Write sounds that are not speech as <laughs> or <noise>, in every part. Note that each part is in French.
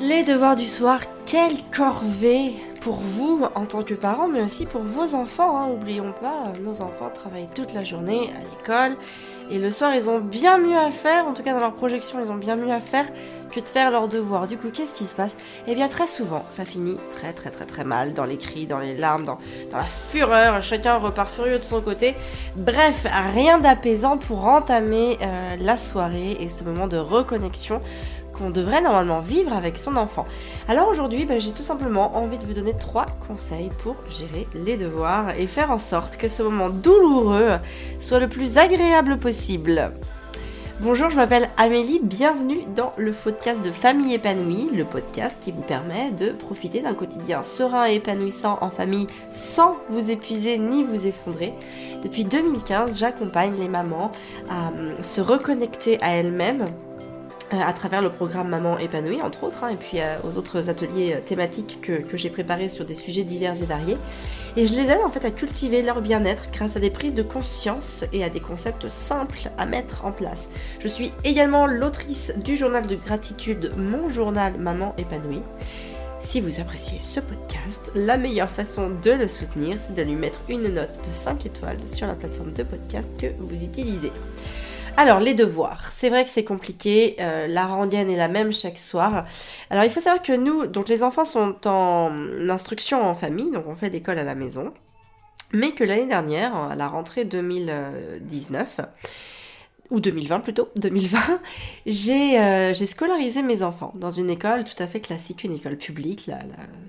Les devoirs du soir, quelle corvée pour vous en tant que parents, mais aussi pour vos enfants. Hein. Oublions pas, nos enfants travaillent toute la journée à l'école et le soir ils ont bien mieux à faire, en tout cas dans leur projection ils ont bien mieux à faire que de faire leurs devoirs. Du coup, qu'est-ce qui se passe? Eh bien, très souvent, ça finit très très très très mal, dans les cris, dans les larmes, dans, dans la fureur, chacun repart furieux de son côté. Bref, rien d'apaisant pour entamer euh, la soirée et ce moment de reconnexion qu'on devrait normalement vivre avec son enfant. Alors aujourd'hui, ben, j'ai tout simplement envie de vous donner trois conseils pour gérer les devoirs et faire en sorte que ce moment douloureux soit le plus agréable possible. Bonjour, je m'appelle Amélie, bienvenue dans le podcast de Famille épanouie, le podcast qui vous permet de profiter d'un quotidien serein et épanouissant en famille sans vous épuiser ni vous effondrer. Depuis 2015, j'accompagne les mamans à euh, se reconnecter à elles-mêmes à travers le programme Maman épanouie, entre autres, hein, et puis euh, aux autres ateliers euh, thématiques que, que j'ai préparés sur des sujets divers et variés. Et je les aide en fait à cultiver leur bien-être grâce à des prises de conscience et à des concepts simples à mettre en place. Je suis également l'autrice du journal de gratitude Mon journal Maman épanouie. Si vous appréciez ce podcast, la meilleure façon de le soutenir, c'est de lui mettre une note de 5 étoiles sur la plateforme de podcast que vous utilisez. Alors, les devoirs. C'est vrai que c'est compliqué. Euh, la rengaine est la même chaque soir. Alors, il faut savoir que nous, donc les enfants sont en instruction en famille, donc on fait l'école à la maison. Mais que l'année dernière, à la rentrée 2019, ou 2020 plutôt, 2020, euh, j'ai scolarisé mes enfants dans une école tout à fait classique, une école publique, la,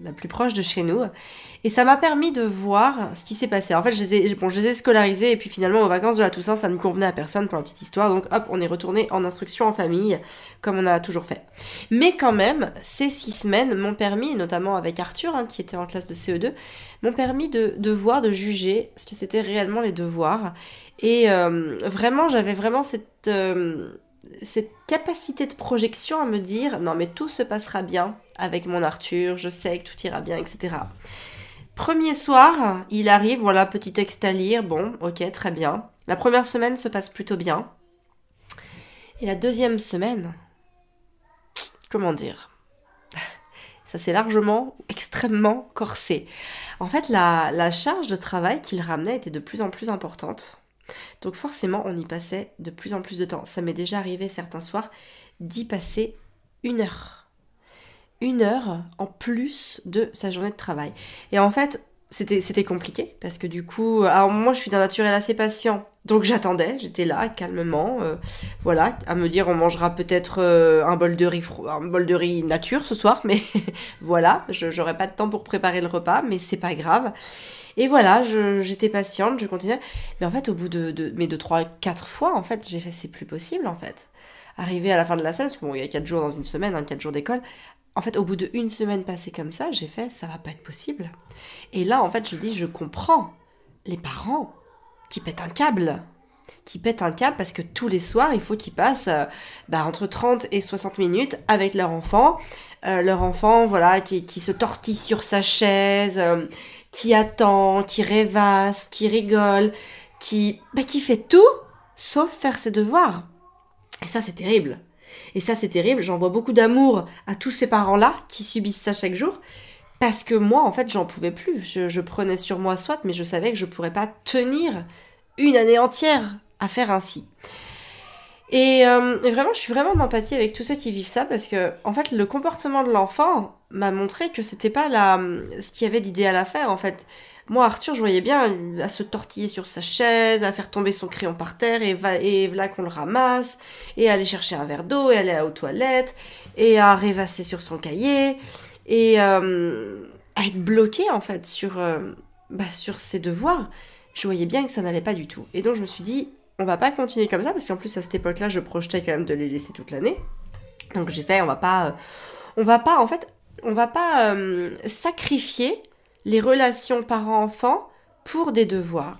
la, plus proche de chez nous. Et ça m'a permis de voir ce qui s'est passé. En fait, je les, ai, bon, je les ai scolarisés et puis finalement, aux vacances de la Toussaint, ça ne convenait à personne pour la petite histoire. Donc hop, on est retourné en instruction en famille, comme on a toujours fait. Mais quand même, ces six semaines m'ont permis, notamment avec Arthur, hein, qui était en classe de CE2, m'ont permis de, de voir, de juger ce que c'était réellement les devoirs et euh, vraiment, j'avais vraiment cette, euh, cette capacité de projection à me dire non mais tout se passera bien avec mon Arthur, je sais que tout ira bien, etc. Premier soir, il arrive, voilà, petit texte à lire, bon, ok, très bien. La première semaine se passe plutôt bien. Et la deuxième semaine, comment dire? Ça s'est largement, extrêmement corsé. En fait, la charge de travail qu'il ramenait était de plus en plus importante. Donc forcément, on y passait de plus en plus de temps. Ça m'est déjà arrivé certains soirs d'y passer une heure. Une heure en plus de sa journée de travail. Et en fait, c'était compliqué parce que du coup, moi je suis d'un naturel assez patient, donc j'attendais, j'étais là calmement, euh, voilà, à me dire on mangera peut-être euh, un bol de riz, un bol de riz nature ce soir, mais <laughs> voilà, j'aurai pas de temps pour préparer le repas, mais c'est pas grave. Et voilà, j'étais patiente, je continuais. Mais en fait, au bout de, de mes deux, trois, quatre fois, en fait, j'ai fait c'est plus possible, en fait. Arrivé à la fin de la semaine, parce qu'il y a quatre jours dans une semaine, hein, quatre jours d'école. En fait, au bout d'une semaine passée comme ça, j'ai fait ça va pas être possible. Et là, en fait, je dis je comprends les parents qui pètent un câble qui pètent un câble parce que tous les soirs, il faut qu'ils passent euh, bah, entre 30 et 60 minutes avec leur enfant. Euh, leur enfant, voilà, qui, qui, se tortille sur sa chaise, euh, qui attend, qui rêvasse, qui rigole, qui, bah, qui fait tout sauf faire ses devoirs. Et ça, c'est terrible. Et ça, c'est terrible. J'en vois beaucoup d'amour à tous ces parents-là qui subissent ça chaque jour. Parce que moi, en fait, j'en pouvais plus. Je, prenais sur moi soit, mais je savais que je pourrais pas tenir une année entière à faire ainsi. Euh, et, vraiment, je suis vraiment d'empathie avec tous ceux qui vivent ça parce que, en fait, le comportement de l'enfant m'a montré que c'était pas la, ce qu'il y avait d'idéal à faire, en fait. Moi, Arthur, je voyais bien à se tortiller sur sa chaise, à faire tomber son crayon par terre, et, va, et là qu'on le ramasse, et aller chercher un verre d'eau, et aller aux toilettes, et à rêvasser sur son cahier, et euh, à être bloqué, en fait, sur, euh, bah, sur ses devoirs. Je voyais bien que ça n'allait pas du tout. Et donc, je me suis dit, on va pas continuer comme ça parce qu'en plus à cette époque-là, je projetais quand même de les laisser toute l'année. Donc j'ai fait, on va pas, euh, on va pas, en fait, on va pas euh, sacrifier les relations parents-enfants pour des devoirs.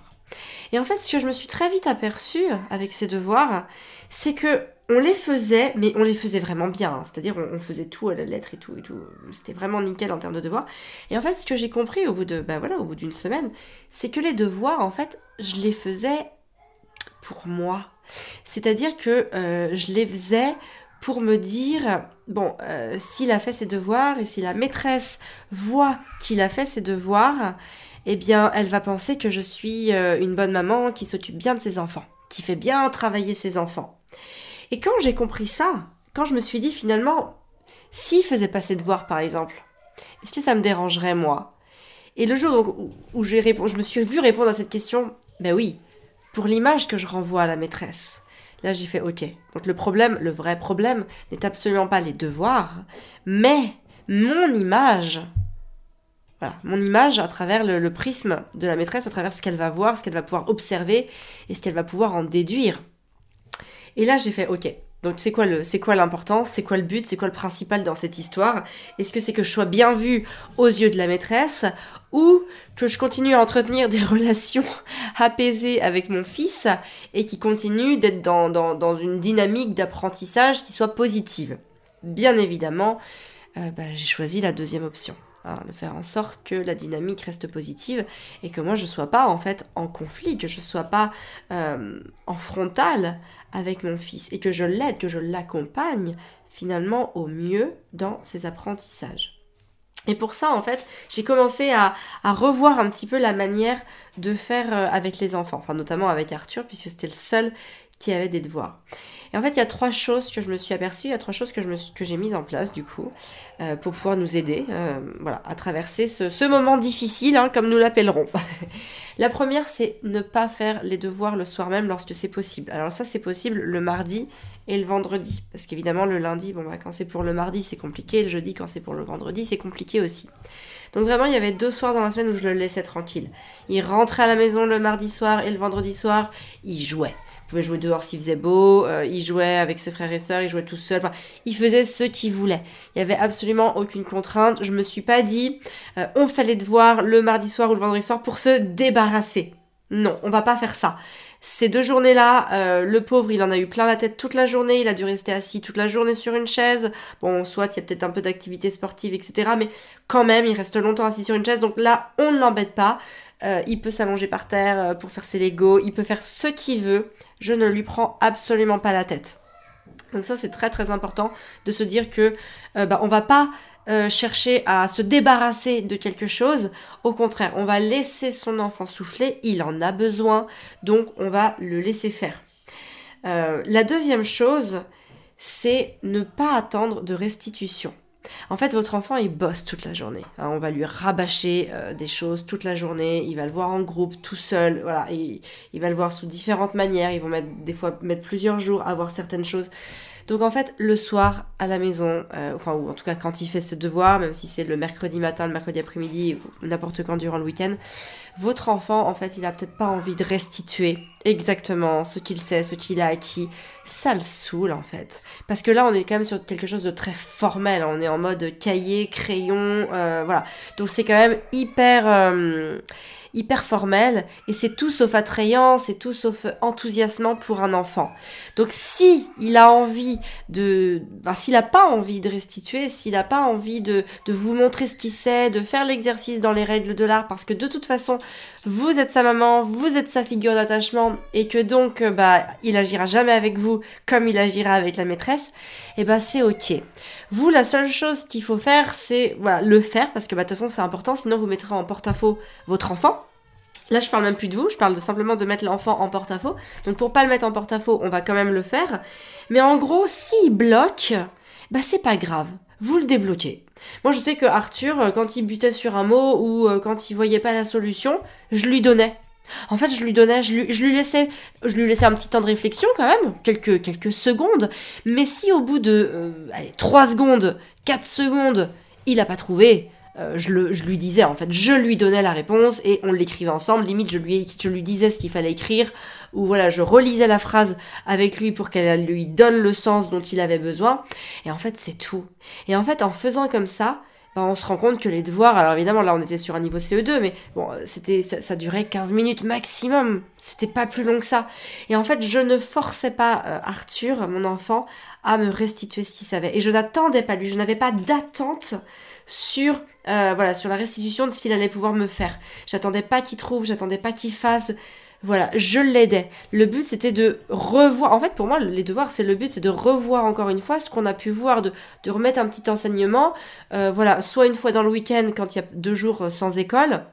Et en fait, ce que je me suis très vite aperçue avec ces devoirs, c'est que on les faisait, mais on les faisait vraiment bien. Hein. C'est-à-dire, on, faisait tout à la lettre et tout et tout. C'était vraiment nickel en termes de devoirs. Et en fait, ce que j'ai compris au bout de, bah voilà, au bout d'une semaine, c'est que les devoirs, en fait, je les faisais pour moi. C'est-à-dire que euh, je les faisais pour me dire, bon, euh, s'il a fait ses devoirs et si la maîtresse voit qu'il a fait ses devoirs, eh bien, elle va penser que je suis euh, une bonne maman qui s'occupe bien de ses enfants, qui fait bien travailler ses enfants. Et quand j'ai compris ça, quand je me suis dit finalement, s'il faisait pas ses devoirs par exemple, est-ce que ça me dérangerait moi? Et le jour où, je me suis vu répondre à cette question, ben oui, pour l'image que je renvoie à la maîtresse. Là, j'ai fait OK. Donc le problème, le vrai problème, n'est absolument pas les devoirs, mais mon image. Voilà, mon image à travers le, prisme de la maîtresse, à travers ce qu'elle va voir, ce qu'elle va pouvoir observer et ce qu'elle va pouvoir en déduire. Et là, j'ai fait OK. Donc c'est quoi l'importance, c'est quoi le but, c'est quoi le principal dans cette histoire? Est-ce que c'est que je sois bien vue aux yeux de la maîtresse ou que je continue à entretenir des <laughs> relations apaisées avec mon fils et qui continue d'être dans, dans, une dynamique d'apprentissage qui soit positive? Bien évidemment, euh, bah, j'ai choisi la deuxième option. De faire en sorte que la dynamique reste positive et que moi je sois pas en fait en conflit, que je sois pas euh, en frontal avec mon fils et que je l'aide, que je l'accompagne finalement au mieux dans ses apprentissages. Et pour ça, en fait, j'ai commencé à, revoir un petit peu la manière de faire euh, avec les enfants, enfin notamment avec Arthur, puisque c'était le seul qui avait des devoirs. Et en fait, il y a trois choses que je me suis aperçue, il y a trois choses que, que j'ai mises en place, du coup, euh, pour pouvoir nous aider euh, voilà, à traverser ce, moment difficile, hein, comme nous l'appellerons. <laughs> la première, c'est ne pas faire les devoirs le soir même lorsque c'est possible. Alors ça, c'est possible le mardi et le vendredi. Parce qu'évidemment, le lundi, bon, bah, quand c'est pour le mardi, c'est compliqué. Le jeudi, quand c'est pour le vendredi, c'est compliqué aussi. Donc vraiment, il y avait deux soirs dans la semaine où je le laissais tranquille. Il rentrait à la maison le mardi soir et le vendredi soir, il jouait. Il pouvait jouer dehors s'il faisait beau, euh, il jouait avec ses frères et sœurs, il jouait tout seul. Enfin, il faisait ce qu'il voulait. Il y avait absolument aucune contrainte. Je me suis pas dit, euh, on fait les devoirs le mardi soir ou le vendredi soir pour se débarrasser. Non, on va pas faire ça. Ces deux journées-là, euh, le pauvre, il en a eu plein la tête toute la journée, il a dû rester assis toute la journée sur une chaise. Bon, soit il y a peut-être un peu d'activité sportive, etc. Mais quand même, il reste longtemps assis sur une chaise. Donc là, on ne l'embête pas. Euh, il peut s'allonger par terre euh, pour faire ses Legos, il peut faire ce qu'il veut. Je ne lui prends absolument pas la tête. Donc ça, c'est très très important de se dire que bah, on va pas euh, chercher à se débarrasser de quelque chose. Au contraire, on va laisser son enfant souffler, il en a besoin, donc on va le laisser faire. Euh, la deuxième chose, c'est ne pas attendre de restitution. En fait, votre enfant, il bosse toute la journée. Hein, on va lui rabâcher euh, des choses toute la journée. Il va le voir en groupe, tout seul. Voilà, il va le voir sous différentes manières. Ils vont mettre des fois mettre plusieurs jours à voir certaines choses. Donc en fait, le soir à la maison, euh, ou en tout cas quand il fait ce devoir, même si c'est le mercredi matin, le mercredi après-midi, n'importe quand durant le week-end, votre enfant, en fait, il a peut-être pas envie de restituer exactement ce qu'il sait, ce qu'il a acquis. Ça le saoule en fait. Parce que là, on est quand même sur quelque chose de très formel. On est en mode cahier, crayon, euh, voilà. Donc c'est quand même hyper... Euh, hyper formel et c'est tout sauf attrayant, c'est tout sauf enthousiasmant pour un enfant. Donc si il a envie de, ben, s'il a pas envie de restituer, s'il a pas envie de, de vous montrer ce qu'il sait, de faire l'exercice dans les règles de l'art, parce que de toute façon vous êtes sa maman, vous êtes sa figure d'attachement et que donc bah il agira jamais avec vous comme il agira avec la maîtresse, et eh bah c'est ok. Vous la seule chose qu'il faut faire c'est le faire parce que bah de toute façon c'est important sinon vous mettrez en porte-à-faux votre enfant Là, je parle même plus de vous, je parle simplement de mettre l'enfant en porte-à-faux. Donc pour pas le mettre en porte-à-faux, on va quand même le faire. Mais en gros, s'il bloque, bah c'est pas grave. Vous le débloquez. Moi, je sais que Arthur, euh, quand il butait sur un mot ou euh, quand il voyait pas la solution, je lui donnais. En fait, je lui donnais, je lui, je lui, laissais, je lui laissais un petit temps de réflexion quand même, quelques, quelques secondes. Mais si au bout de, euh, allez, 3 secondes, 4 secondes, il a pas trouvé, euh, je, lui disais en fait, je lui donnais la réponse et on l'écrivait ensemble. Limite, je lui, disais ce qu'il fallait écrire ou voilà, je relisais la phrase avec lui pour qu'elle lui donne le sens dont il avait besoin. Et en fait, c'est tout. Et en fait, en faisant comme ça, ben, on se rend compte que les devoirs, alors évidemment là on était sur un niveau CE2, mais bon, c'était ça, ça, durait 15 minutes maximum, c'était pas plus long que ça. Et en fait, je ne forçais pas euh, Arthur, mon enfant, à me restituer ce qu'il savait. Et je n'attendais pas lui, je n'avais pas d'attente sur euh, voilà sur la restitution de ce qu'il allait pouvoir me faire. J'attendais pas qu'il trouve, j'attendais pas qu'il fasse. voilà, je l'aidais. Le but, c'était de revoir. En fait, pour moi, les devoirs, c'est le but, c'est de revoir encore une fois ce qu'on a pu voir, de, de remettre un petit enseignement. Euh, voilà, soit une fois dans le week-end quand il y a deux jours sans école,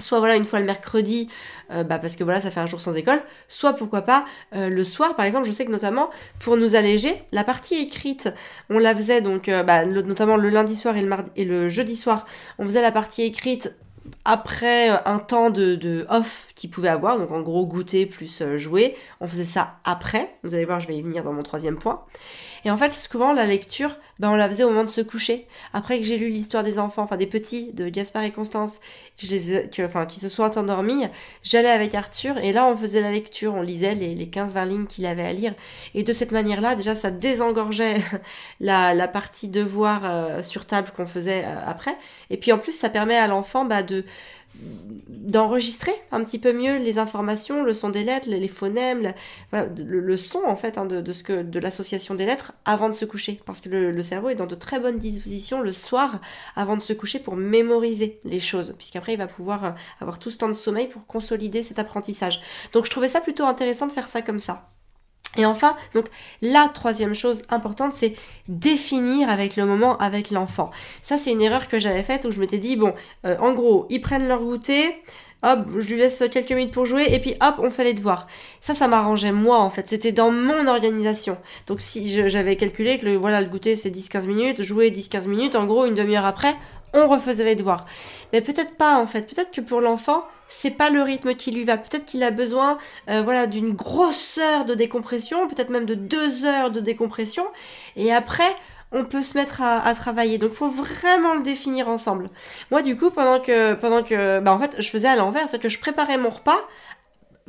soit voilà une fois le mercredi euh, bah parce que voilà ça fait un jour sans école soit pourquoi pas euh, le soir par exemple je sais que notamment pour nous alléger la partie écrite on la faisait donc euh, bah, notamment le lundi soir et le mardi et le jeudi soir on faisait la partie écrite après un temps de, de off qu'il pouvait avoir, donc en gros goûter plus jouer, on faisait ça après, vous allez voir je vais y venir dans mon troisième point. Et en fait, souvent, la lecture, ben, on la faisait au moment de se coucher. Après que j'ai lu l'histoire des enfants, enfin des petits, de Gaspard et Constance, je les, que, enfin, qui se sont endormis, j'allais avec Arthur et là, on faisait la lecture, on lisait les, les 15-20 lignes qu'il avait à lire. Et de cette manière-là, déjà, ça désengorgeait <laughs> la, la partie devoir euh, sur table qu'on faisait euh, après. Et puis en plus, ça permet à l'enfant bah, de d'enregistrer un petit peu mieux les informations, le son des lettres, les, phonèmes, le, son en fait hein, de, ce que de l'association des lettres avant de se coucher, parce que le, cerveau est dans de très bonnes dispositions le soir avant de se coucher pour mémoriser les choses, puisqu'après il va pouvoir euh, avoir tout ce temps de sommeil pour consolider cet apprentissage. Donc je trouvais ça plutôt intéressant de faire ça comme ça. Et enfin, donc la troisième chose importante, c'est définir avec le moment, avec l'enfant. Ça, c'est une erreur que j'avais faite où je m'étais dit, bon, euh, en gros, ils prennent leur goûter, hop, je lui laisse quelques minutes pour jouer, et puis hop, on fait les devoirs. Ça, ça m'arrangeait moi, en fait. C'était dans mon organisation. Donc si j'avais calculé que le, voilà, le goûter, c'est 10-15 minutes, jouer 10-15 minutes, en gros, une demi-heure après, on refaisait les devoirs. Mais peut-être pas, en fait. Peut-être que pour l'enfant, c'est pas le rythme qui lui va. Peut-être qu'il a besoin, euh, voilà, d'une grosse heure de décompression, peut-être même de deux heures de décompression, et après, on peut se mettre à, travailler. Donc, faut vraiment le définir ensemble. Moi, du coup, pendant que, pendant que, bah, en fait, je faisais à l'envers, c'est que je préparais mon repas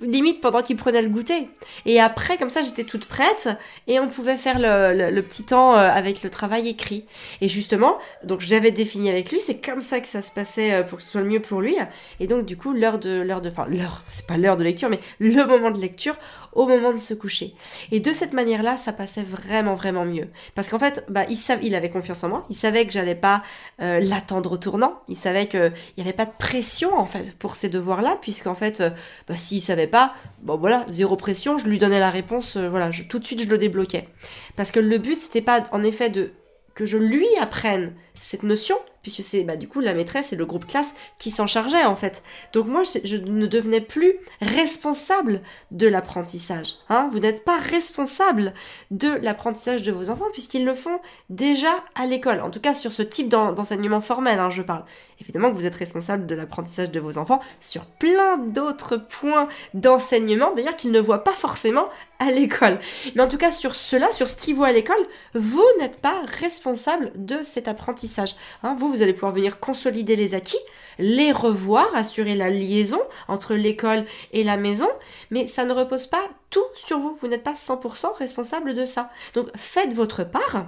limite pendant qu'il prenait le goûter. Et après, comme ça, j'étais toute prête et on pouvait faire le, petit temps euh, avec le travail écrit. Et justement, donc j'avais défini avec lui, c'est comme ça que ça se passait euh, pour que ce soit le mieux pour lui. Et donc, du coup, l'heure de, l'heure de, enfin, l'heure, c'est pas l'heure de lecture, mais le moment de lecture au moment de se coucher. Et de cette manière-là, ça passait vraiment, vraiment mieux. Parce qu'en fait, bah, il, savait, il avait confiance en moi, il savait que j'allais pas euh, l'attendre au tournant, il savait qu'il n'y avait pas de pression, en fait, pour ces devoirs-là, puisqu'en fait, bah, s'il savait pas, bon voilà, zéro pression, je lui donnais la réponse, euh, voilà, tout de suite je le débloquais. Parce que le but, c'était pas en effet de que je lui apprenne cette notion, puisque c'est bah, du coup la maîtresse et le groupe classe qui s'en chargeaient en fait. Donc moi je, ne devenais plus responsable de l'apprentissage. Hein. Vous n'êtes pas responsable de l'apprentissage de vos enfants puisqu'ils le font déjà à l'école. En tout cas sur ce type d'enseignement formel, hein, je parle. Évidemment que vous êtes responsable de l'apprentissage de vos enfants sur plein d'autres points d'enseignement, d'ailleurs qu'ils ne voient pas forcément à l'école. Mais en tout cas sur cela, sur ce qu'ils voient à l'école, vous n'êtes pas responsable de cet apprentissage. Hein. vous vous allez pouvoir venir consolider les acquis, les revoir, assurer la liaison entre l'école et la maison, mais ça ne repose pas tout sur vous. Vous n'êtes pas 100% responsable de ça. Donc faites votre part.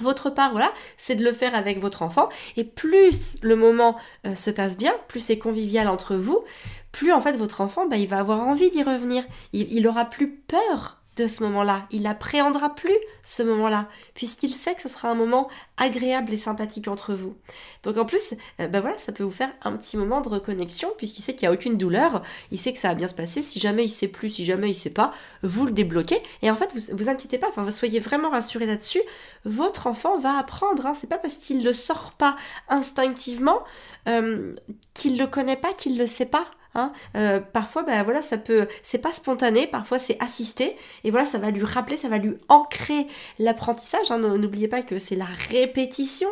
Votre part, voilà, c'est de le faire avec votre enfant. Et plus le moment euh, se passe bien, plus c'est convivial entre vous, plus en fait votre enfant, bah, il va avoir envie d'y revenir. Il, il aura plus peur de ce moment-là. Il n'appréhendra plus ce moment-là, puisqu'il sait que ce sera un moment agréable et sympathique entre vous. Donc en plus, ben voilà, ça peut vous faire un petit moment de reconnexion, puisqu'il sait qu'il n'y a aucune douleur, il sait que ça va bien se passer. Si jamais il sait plus, si jamais il sait pas, vous le débloquez. Et en fait, vous inquiétez pas, enfin, vous soyez vraiment rassurés là-dessus. Votre enfant va apprendre. Hein. C'est pas parce qu'il ne sort pas instinctivement euh, qu'il le connaît pas, qu'il le sait pas. Hein. Euh, parfois, ben voilà, ça peut, c'est pas spontané, parfois c'est assisté, et voilà, ça va lui rappeler, ça va lui ancrer l'apprentissage. Hein. N'oubliez pas que c'est la répétition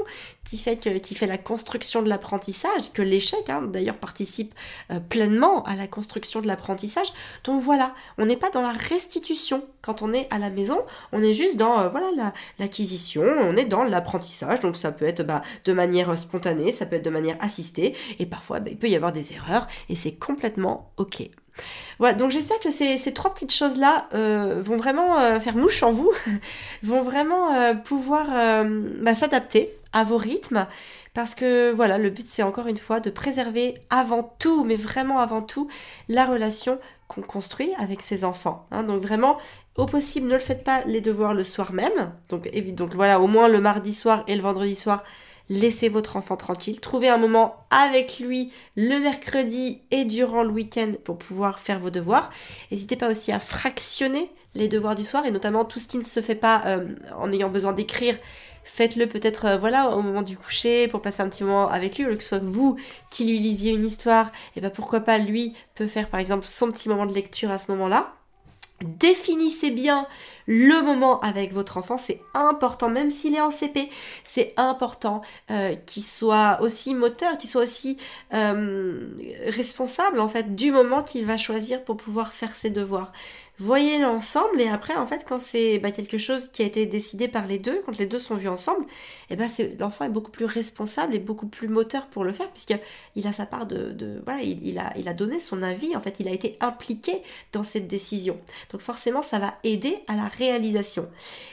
qui fait, que, qui fait la construction de l'apprentissage, que l'échec hein, d'ailleurs participe euh, pleinement à la construction de l'apprentissage. Donc voilà, on n'est pas dans la restitution quand on est à la maison, on est juste dans euh, voilà l'acquisition, on est dans l'apprentissage. Donc ça peut être bah, de manière spontanée, ça peut être de manière assistée, et parfois bah, il peut y avoir des erreurs, et c'est ok. Voilà, donc j'espère que ces, trois petites choses-là euh, vont vraiment faire mouche en vous, <laughs> vont vraiment pouvoir bah, s'adapter à vos rythmes parce que voilà, le but c'est encore une fois de préserver avant tout, mais vraiment avant tout, la relation qu'on construit avec ses enfants. Hein. Donc vraiment, au possible, ne le faites pas les devoirs le soir même. Donc, donc voilà, au moins le mardi soir et le vendredi soir, laissez votre enfant tranquille, trouvez un moment avec lui le mercredi et durant le week-end pour pouvoir faire vos devoirs. N'hésitez pas aussi à fractionner les devoirs du soir et notamment tout ce qui ne se fait pas euh, en ayant besoin d'écrire. Faites-le peut-être euh, voilà au moment du coucher pour passer un petit moment avec lui, lieu que ce soit vous qui lui lisiez une histoire, et ben pourquoi pas lui peut faire par exemple son petit moment de lecture à ce moment-là. Définissez bien le moment avec votre enfant, c'est important, même s'il est en CP, c'est important euh, qu'il soit aussi moteur, qu'il soit aussi euh, responsable en fait du moment qu'il va choisir pour pouvoir faire ses devoirs voyez l'ensemble et après en fait quand c'est bah, quelque chose qui a été décidé par les deux, quand les deux sont vus ensemble, et eh ben l'enfant est beaucoup plus responsable et beaucoup plus moteur pour le faire puisqu'il a sa part de, voilà il, a, il a donné son avis en fait il a été impliqué dans cette décision. Donc forcément ça va aider à la réalisation.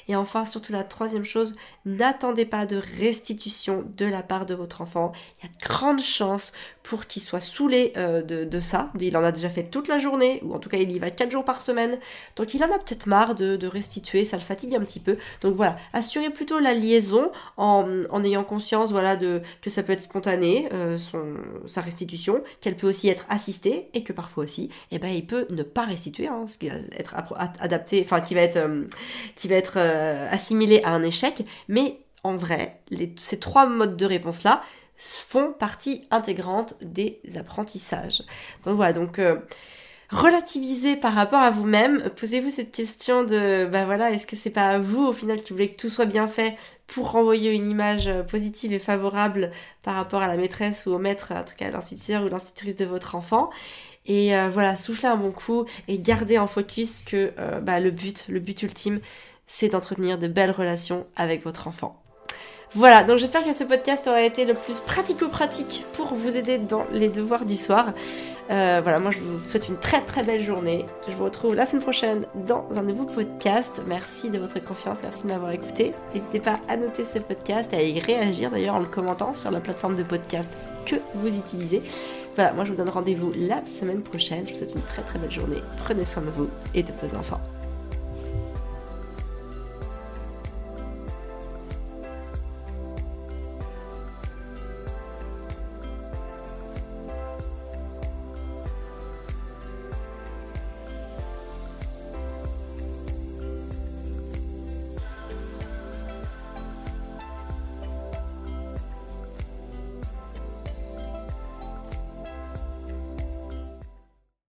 Et enfin surtout la troisième chose n'attendez pas de restitution de la part de votre enfant. Il y a de grandes chances pour qu'il soit saoulé euh, de, de ça. Il en a déjà fait toute la journée ou en tout cas il y va quatre jours par semaine donc il en a peut-être marre de, restituer, ça le fatigue un petit peu. Donc voilà, assurez plutôt la liaison en, ayant conscience voilà, de, que ça peut être spontané, euh, son, sa restitution, qu'elle peut aussi être assistée et que parfois aussi, eh ben, il peut ne pas restituer, hein, ce qui va être adapté, enfin qui va être, euh, euh, assimilé à un échec. Mais en vrai, ces trois modes de réponse-là, font partie intégrante des apprentissages. Donc voilà, donc relativiser par rapport à vous-même. Posez-vous cette question de, bah voilà, est-ce que c'est pas vous au final qui voulez que tout soit bien fait pour renvoyer une image euh, positive et favorable par rapport à la maîtresse ou au maître, en tout cas l'instituteur ou l'institutrice de votre enfant. Et euh, voilà, soufflez un bon coup et gardez en focus que euh, bah, le but, le but ultime, c'est d'entretenir de belles relations avec votre enfant. Voilà, donc j'espère que ce podcast aura été le plus pratico-pratique pour vous aider dans les devoirs du soir. Euh, voilà, moi je vous souhaite une très très belle journée. Je vous retrouve la semaine prochaine dans un nouveau podcast. Merci de votre confiance, merci de m'avoir écouté. N'hésitez pas à noter ce podcast et à y réagir d'ailleurs en le commentant sur la plateforme de podcast que vous utilisez. Voilà, moi je vous donne rendez-vous la semaine prochaine. Je vous souhaite une très très belle journée. Prenez soin de vous et de vos enfants.